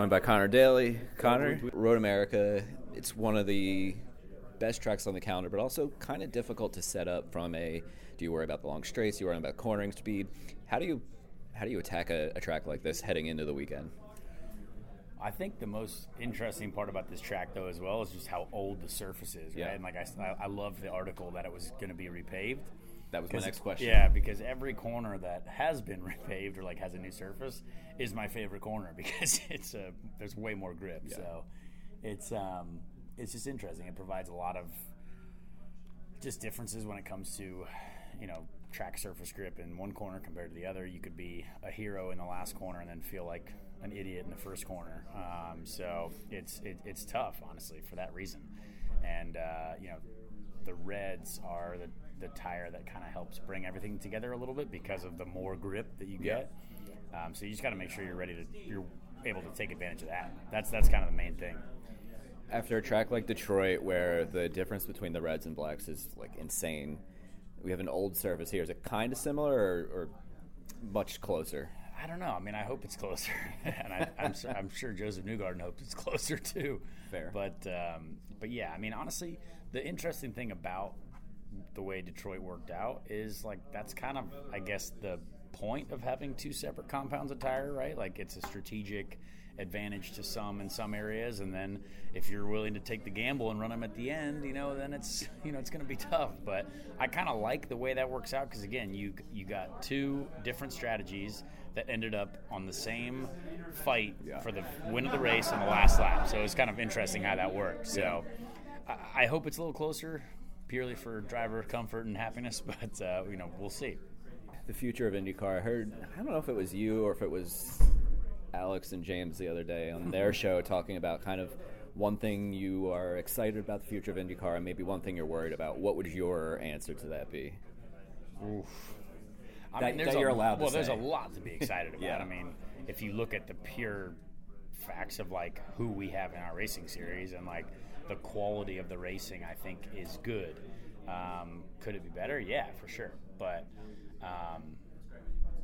Joined by Connor Daly. Connor, Road America. It's one of the best tracks on the calendar, but also kind of difficult to set up. From a, do you worry about the long straights? Do you worry about cornering speed? How do you, how do you attack a, a track like this heading into the weekend? I think the most interesting part about this track, though, as well, is just how old the surface is, right? Yeah. And like I, I love the article that it was going to be repaved. That was my next question. Yeah, because every corner that has been repaved or like has a new surface is my favorite corner because it's a there's way more grip. So it's um it's just interesting. It provides a lot of just differences when it comes to you know track surface grip in one corner compared to the other. You could be a hero in the last corner and then feel like an idiot in the first corner. Um, so it's it, it's tough, honestly, for that reason. And uh, you know, the reds are the the tire that kind of helps bring everything together a little bit because of the more grip that you get. Um, so you just got to make sure you're ready to you're able to take advantage of that. That's that's kind of the main thing. After a track like Detroit, where the difference between the reds and blacks is like insane, we have an old surface here. Is it kind of similar or, or much closer? I don't know. I mean, I hope it's closer, and I, I'm, su- I'm sure Josef Newgarden hopes it's closer too. Fair. but um, but yeah, I mean, honestly, the interesting thing about the way Detroit worked out is like that's kind of, I guess, the point of having two separate compounds of tire, right? Like it's a strategic advantage to some in some areas, and then if you're willing to take the gamble and run them at the end, you know, then it's you know it's going to be tough. But I kind of like the way that works out because again, you you got two different strategies that ended up on the same fight for the win of the race on the last lap. So it's kind of interesting how that worked. So I, I hope it's a little closer, purely for driver comfort and happiness. But uh, you know, we'll see. the future of IndyCar. I heard, I don't know if it was you or if it was Alex and James the other day on their show talking about kind of one thing you are excited about the future of IndyCar and maybe one thing you're worried about. What would your answer to that be? I That- there's that you're a, allowed to Well, there's say. a lot to be excited about. Yeah. I mean, if you look at the pure facts of like who we have in our racing series and like the quality of the racing, I think is good. Um, could it be better? Yeah, for sure. But um,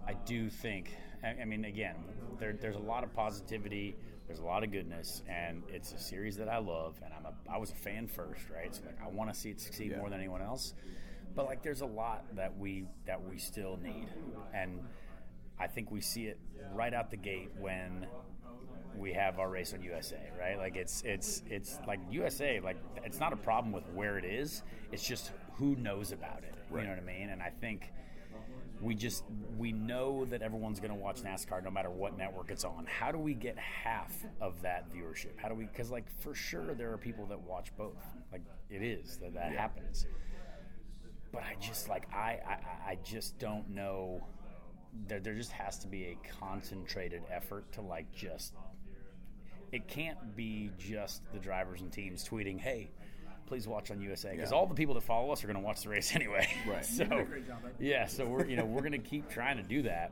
I do think. I, I mean, again, there, there's a lot of positivity. There's a lot of goodness, and it's a series that I love. And I'm a, I was a fan first, right? So like, I want to see it succeed Yeah. more than anyone else. But like, there's a lot that we that we still need, and I think we see it right out the gate when we have our race on USA, right? Like it's it's it's like USA, like it's not a problem with where it is. It's just who knows about it. You know what I mean? And I think we just we know that everyone's going to watch NASCAR no matter what network it's on. How do we get half of that viewership? How do we? Because like for sure there are people that watch both. Like it is that that happens. But I just like I I, I just don't know. There there just has to be a concentrated effort to like just. It can't be just the drivers and teams tweeting, "Hey." Please watch on USA because all the people that follow us are going to watch the race anyway. Right. so, yeah, so we're you know we're going to keep trying to do that,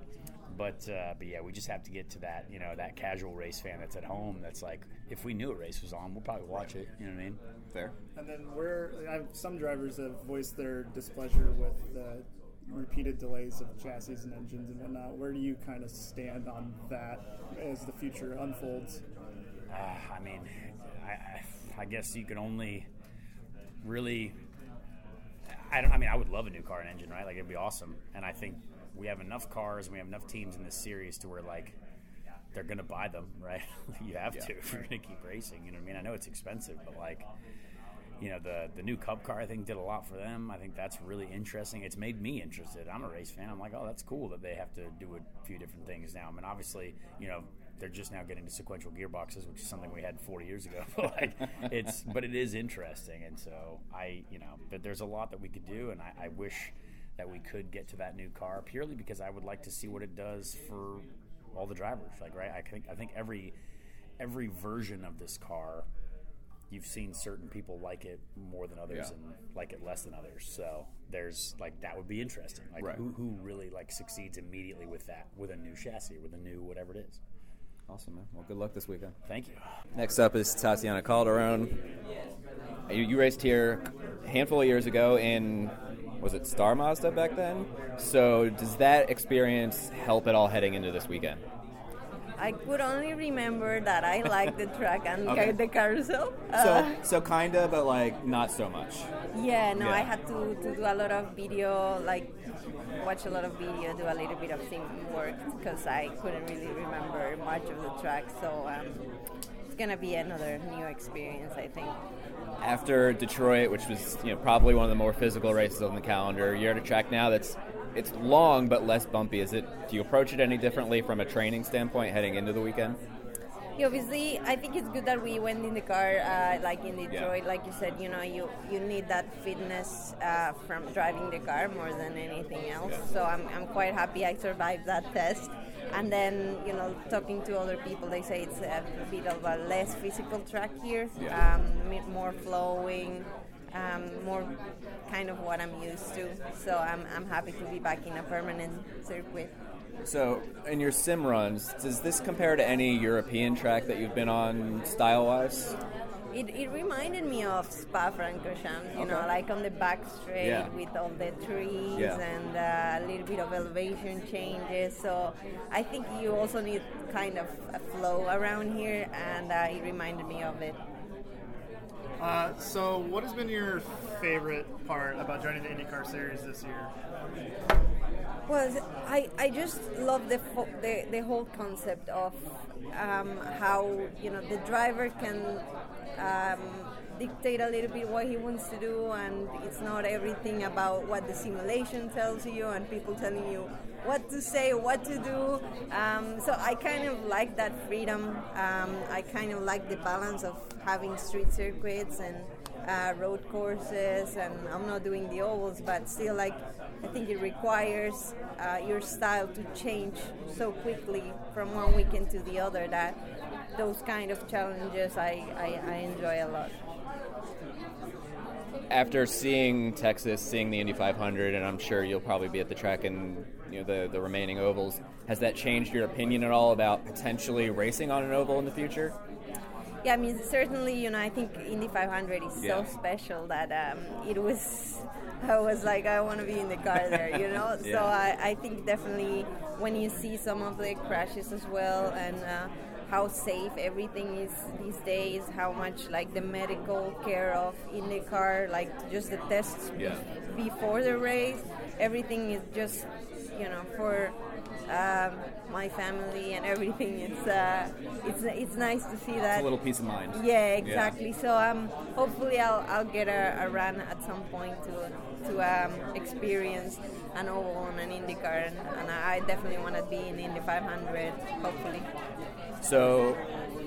but uh, but yeah, we just have to get to that you know that casual race fan that's at home that's like, if we knew a race was on, we'll probably watch it. You know what I mean? Fair. And then where I've, some drivers have voiced their displeasure with the repeated delays of chassis and engines and whatnot. Where do you kind of stand on that as the future unfolds? Uh, I mean, I, I, guess you can only really. I don't. I mean, I would love a new car and engine, right? Like it'd be awesome. And I think we have enough cars and we have enough teams in this series to where like they're going to buy them, right? you have Yeah. to if you're going to keep racing. You know what I mean? I know it's expensive, but like, you know, the the new Cup car I think did a lot for them. I think that's really interesting. It's made me interested. I'm a race fan. I'm like, oh, that's cool that they have to do a few different things now. I mean, obviously, you know. They're just now getting to sequential gearboxes, which is something we had 40 years ago. But like, it's, but it is interesting, and so I, you know, but there's a lot that we could do, and I, I wish that we could get to that new car purely because I would like to see what it does for all the drivers. Like, right? I think I think every every version of this car, you've seen certain people like it more than others Yeah. and like it less than others. So there's like that would be interesting. Like Right. who who really like succeeds immediately with that with a new chassis with a new whatever it is. Awesome, man. Well, good luck this weekend. Thank you. Next up is Tatiana Calderon. You, raced here a handful of years ago in, was it Star Mazda back then? So does that experience help at all heading into this weekend? I could only remember that I liked the track and Okay. the carousel. Uh, So, so kinda, but like not so much. yeah, no, Yeah. I had to, to do a lot of video, like watch a lot of video, do a little bit of sim work because I couldn't really remember much of the track. So um, it's gonna be another new experience, I think. After Detroit, which was you know probably one of the more physical races on the calendar, you're at a track now that's it's long but less bumpy. Is it? Do you approach it any differently from a training standpoint heading into the weekend? Yeah, obviously, I think it's good that we went in the car, uh, like in Detroit. Like you said, you know, you you need that fitness uh, from driving the car more than anything else. So I'm, I'm quite happy I survived that test. And then, you know, talking to other people, they say it's a bit of a less physical track here, Yeah. um, more flowing. Um, more kind of what I'm used to, so I'm, I'm happy to be back in a permanent circuit. So, in your sim runs, does this compare to any European track that you've been on style wise? It, it reminded me of Spa Francorchamps, you know, like on the back straight Yeah. with all the trees Yeah. and uh, a little bit of elevation changes. So I think you also need kind of a flow around here, and uh, it reminded me of it. Uh, so, what has been your favorite part about joining the IndyCar Series this year? Well, I, I just love the, fo- the the whole concept of um, how you know the driver can um, dictate a little bit what he wants to do, and it's not everything about what the simulation tells you and people telling you what to say, what to do. Um, so I kind of like that freedom. Um, I kind of like the balance of having street circuits and uh, road courses, and I'm not doing the ovals, but still, like I think it requires uh, your style to change so quickly from one weekend to the other that those kind of challenges I, I, I enjoy a lot. After seeing Texas, seeing the Indy 500, and I'm sure you'll probably be at the track in you know, the, the remaining ovals, has that changed your opinion at all about potentially racing on an oval in the future? Yeah, I mean, certainly, you know, I think Indy 500 is Yeah. so special that um, it was, I was like, I want to be in the car there, you know? Yeah. So I, I think definitely when you see some of the crashes as well and uh, how safe everything is these days, how much like the medical care of in the car, like just the tests Yeah. before the race, everything is just, you know, for um, my family and everything. It's uh, it's it's nice to see that. A little peace of mind. Yeah, exactly. So um, hopefully I'll, I'll get a, a run at some point to to um, experience an oval on an IndyCar, and, and I definitely want to be in Indy 500. Hopefully. So,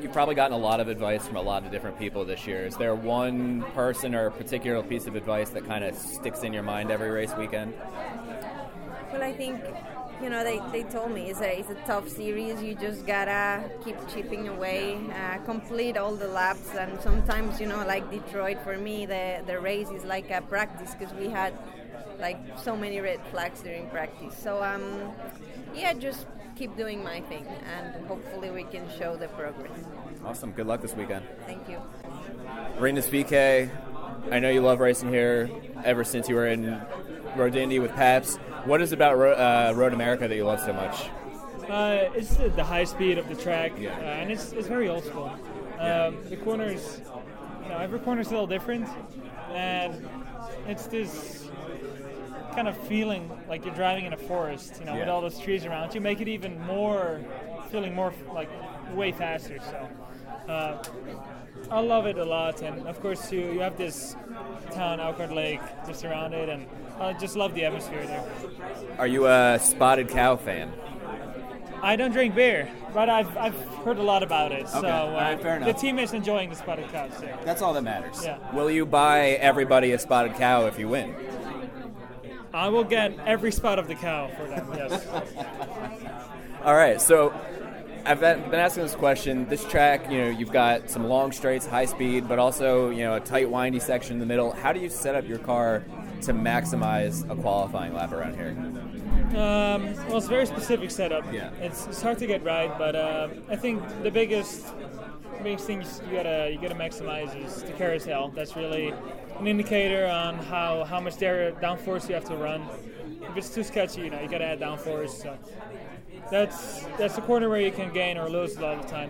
you've probably gotten a lot of advice from a lot of different people this year. Is there one person or a particular piece of advice that kind of sticks in your mind every race weekend? Well, I think you know they, they told me it's a it's a tough series. You just gotta keep chipping away, uh, complete all the laps, and sometimes you know like Detroit for me the the race is like a practice because we had like so many red flags during practice. So um yeah, just keep doing my thing, and hopefully we can show the progress. Awesome. Good luck this weekend. Thank you. Rinus VeeKay, I know you love racing here ever since you were in Road with Paps. What is it about Ro- uh, Road America that you love so much? Uh, it's the, the high speed of the track, Yeah. uh, and it's, it's very old school. Um, the corners, you know, every corner is a little different, and it's this kind of feeling like you're driving in a forest, you know, with all those trees around you. Make it even more, feeling more like way faster. So uh, I love it a lot, and of course you you have this town Elkhart Lake just around it, and I just love the atmosphere there. Are you a spotted cow fan? I don't drink beer, but I've, I've heard a lot about it. So Okay. All uh, right, fair the enough. team is enjoying the spotted cow. Yeah. That's all that matters. Yeah. Will you buy everybody a spotted cow if you win? I will get every spot of the cow for them. Yes. All right, so I've been been asking this question. This track, you know, you've got some long straights, high speed, but also, you know, a tight, windy section in the middle. How do you set up your car to maximize a qualifying lap around here? Um, well, it's a very specific setup. Yeah. It's, it's hard to get right, but uh, I think the biggest biggest thing you gotta you gotta maximize is the carousel. That's really an indicator on how how much downforce you have to run. If it's too sketchy, you know, you gotta add downforce. So that's that's the corner where you can gain or lose a lot of time.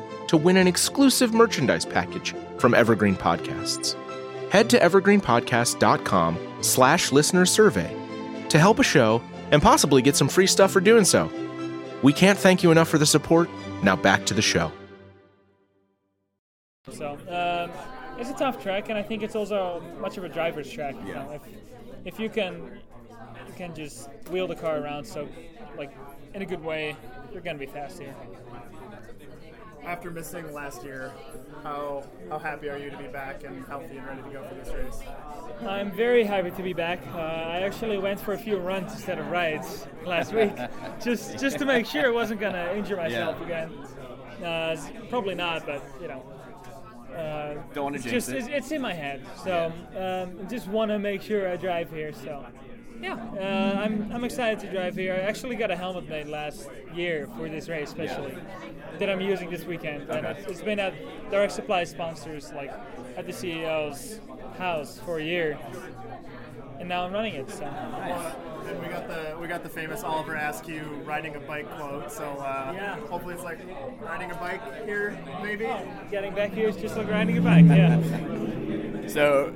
to win an exclusive merchandise package from Evergreen Podcasts. Head to evergreenpodcast.com slash listener survey to help a show and possibly get some free stuff for doing so. We can't thank you enough for the support. Now back to the show. So um, it's a tough track, and I think it's also much of a driver's track. You know, if, if you can you can just wheel the car around, so like in a good way, you're gonna be fast here. After missing last year, how how happy are you to be back and healthy and ready to go for this race? I'm very happy to be back. Uh, I actually went for a few runs instead of rides last week, just just to make sure I wasn't gonna injure myself Yeah. again. Uh, probably not, but you know. Uh, Don't wanna it's jinx just it. It's, it's in my head, so um, just want to make sure I drive here. So yeah, uh, I'm I'm excited to drive here. I actually got a helmet made last year for this race, especially that I'm using this weekend, and it's, it's been at Direct Supply sponsors like at the CEO's house for a year, and now I'm running it. So And we got the we got the famous Oliver Askew riding a bike quote. So uh, Yeah. hopefully it's like riding a bike here, maybe. getting back here is just like riding a bike. Yeah. So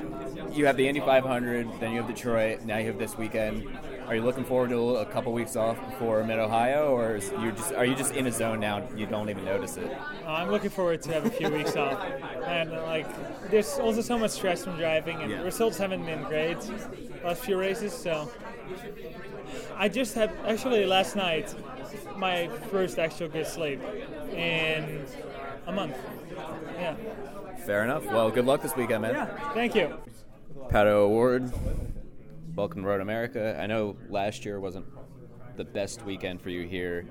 you have the Indy 500, then you have Detroit, now you have this weekend. Are you looking forward to a couple weeks off before Mid Ohio, or is you just are you just in a zone now? You don't even notice it. Uh, I'm looking forward to have a few weeks off, and uh, like there's also so much stress from driving, and Yeah. results haven't been great last few races. So I just had actually last night my first actual good sleep in a month. Yeah. Fair enough. Well, good luck this weekend, man. Yeah. Thank you. Pato O'Ward, welcome to Road America. I know last year wasn't the best weekend for you here.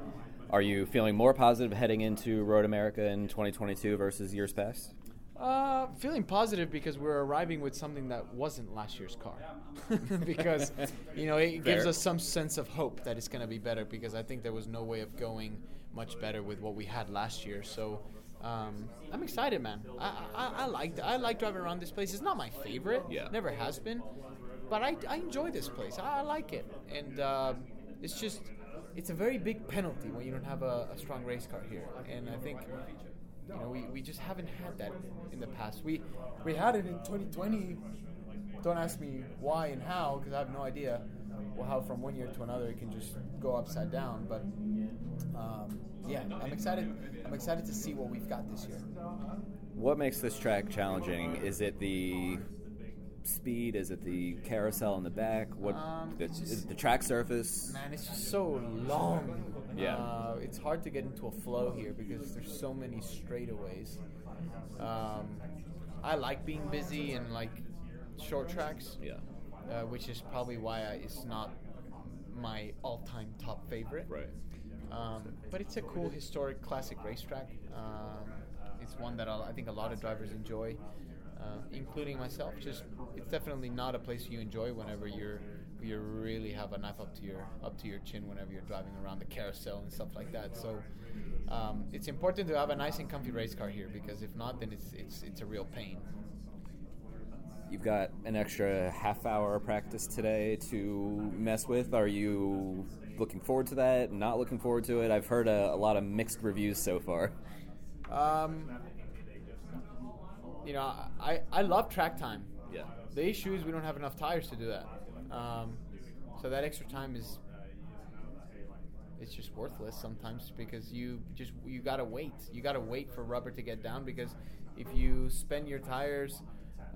Are you feeling more positive heading into Road America in 2022 versus years past? Uh, feeling positive because we're arriving with something that wasn't last year's car. because, you know, it gives us some sense of hope that it's going to be better because I think there was no way of going much better with what we had last year. So, um, I'm excited, man. I, I, I like I like driving around this place. It's not my favorite. Yeah. Never has been. But I, I enjoy this place. I, I like it. And um, it's just, it's a very big penalty when you don't have a, a strong race car here. And I think you know, we, we just haven't had that in the past. We we had it in 2020. Don't ask me why and how, because I have no idea. Well, how from one year to another it can just go upside down. But um, yeah, I'm excited. I'm excited to see what we've got this year. What makes this track challenging? Is it the speed? Is it the carousel in the back? What Um, it's, is it the track surface? Man, it's just so long. Yeah. Uh, it's hard to get into a flow here because there's so many straightaways. Um, I like being busy and like short tracks. Yeah. Uh, which is probably why I, it's not my all-time top favorite. Right. Um, but it's a cool historic classic racetrack. Um, it's one that I'll, I think a lot of drivers enjoy, uh, including myself. Just it's definitely not a place you enjoy whenever you're you really have a knife up to your up to your chin whenever you're driving around the carousel and stuff like that. So um, it's important to have a nice and comfy race car here because if not, then it's it's it's a real pain. You've got an extra half hour practice today to mess with. Are you looking forward to that? Not looking forward to it? I've heard a, a lot of mixed reviews so far. Um, you know, I, I love track time. Yeah. The issue is we don't have enough tires to do that. Um, so that extra time is it's just worthless sometimes because you just you gotta wait. You gotta wait for rubber to get down because if you spend your tires,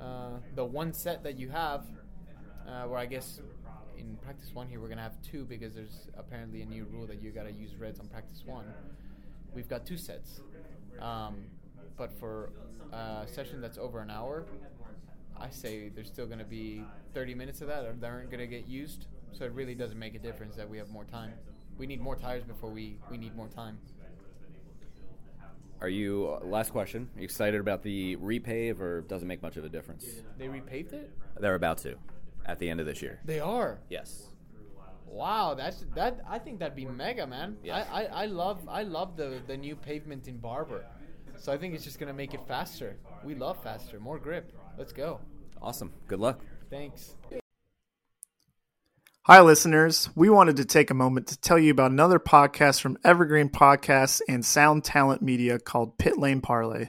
uh, the one set that you have, uh, where I guess in practice one here we're gonna have two because there's apparently a new rule that you gotta use reds on practice one. We've got two sets, um, but for a session that's over an hour, I say there's still going to be 30 minutes of that that aren't going to get used. So it really doesn't make a difference that we have more time. We need more tires before we, we need more time. Are you, uh, last question, are you excited about the repave or doesn't make much of a difference? They repaved it? They're about to at the end of this year. They are. Yes. Wow, that's that. I think that'd be mega, man. Yeah. I, I, I love I love the the new pavement in Barber, so I think it's just gonna make it faster. We love faster, more grip. Let's go. Awesome. Good luck. Thanks. Hi, listeners. We wanted to take a moment to tell you about another podcast from Evergreen Podcasts and Sound Talent Media called Pit Lane Parlay.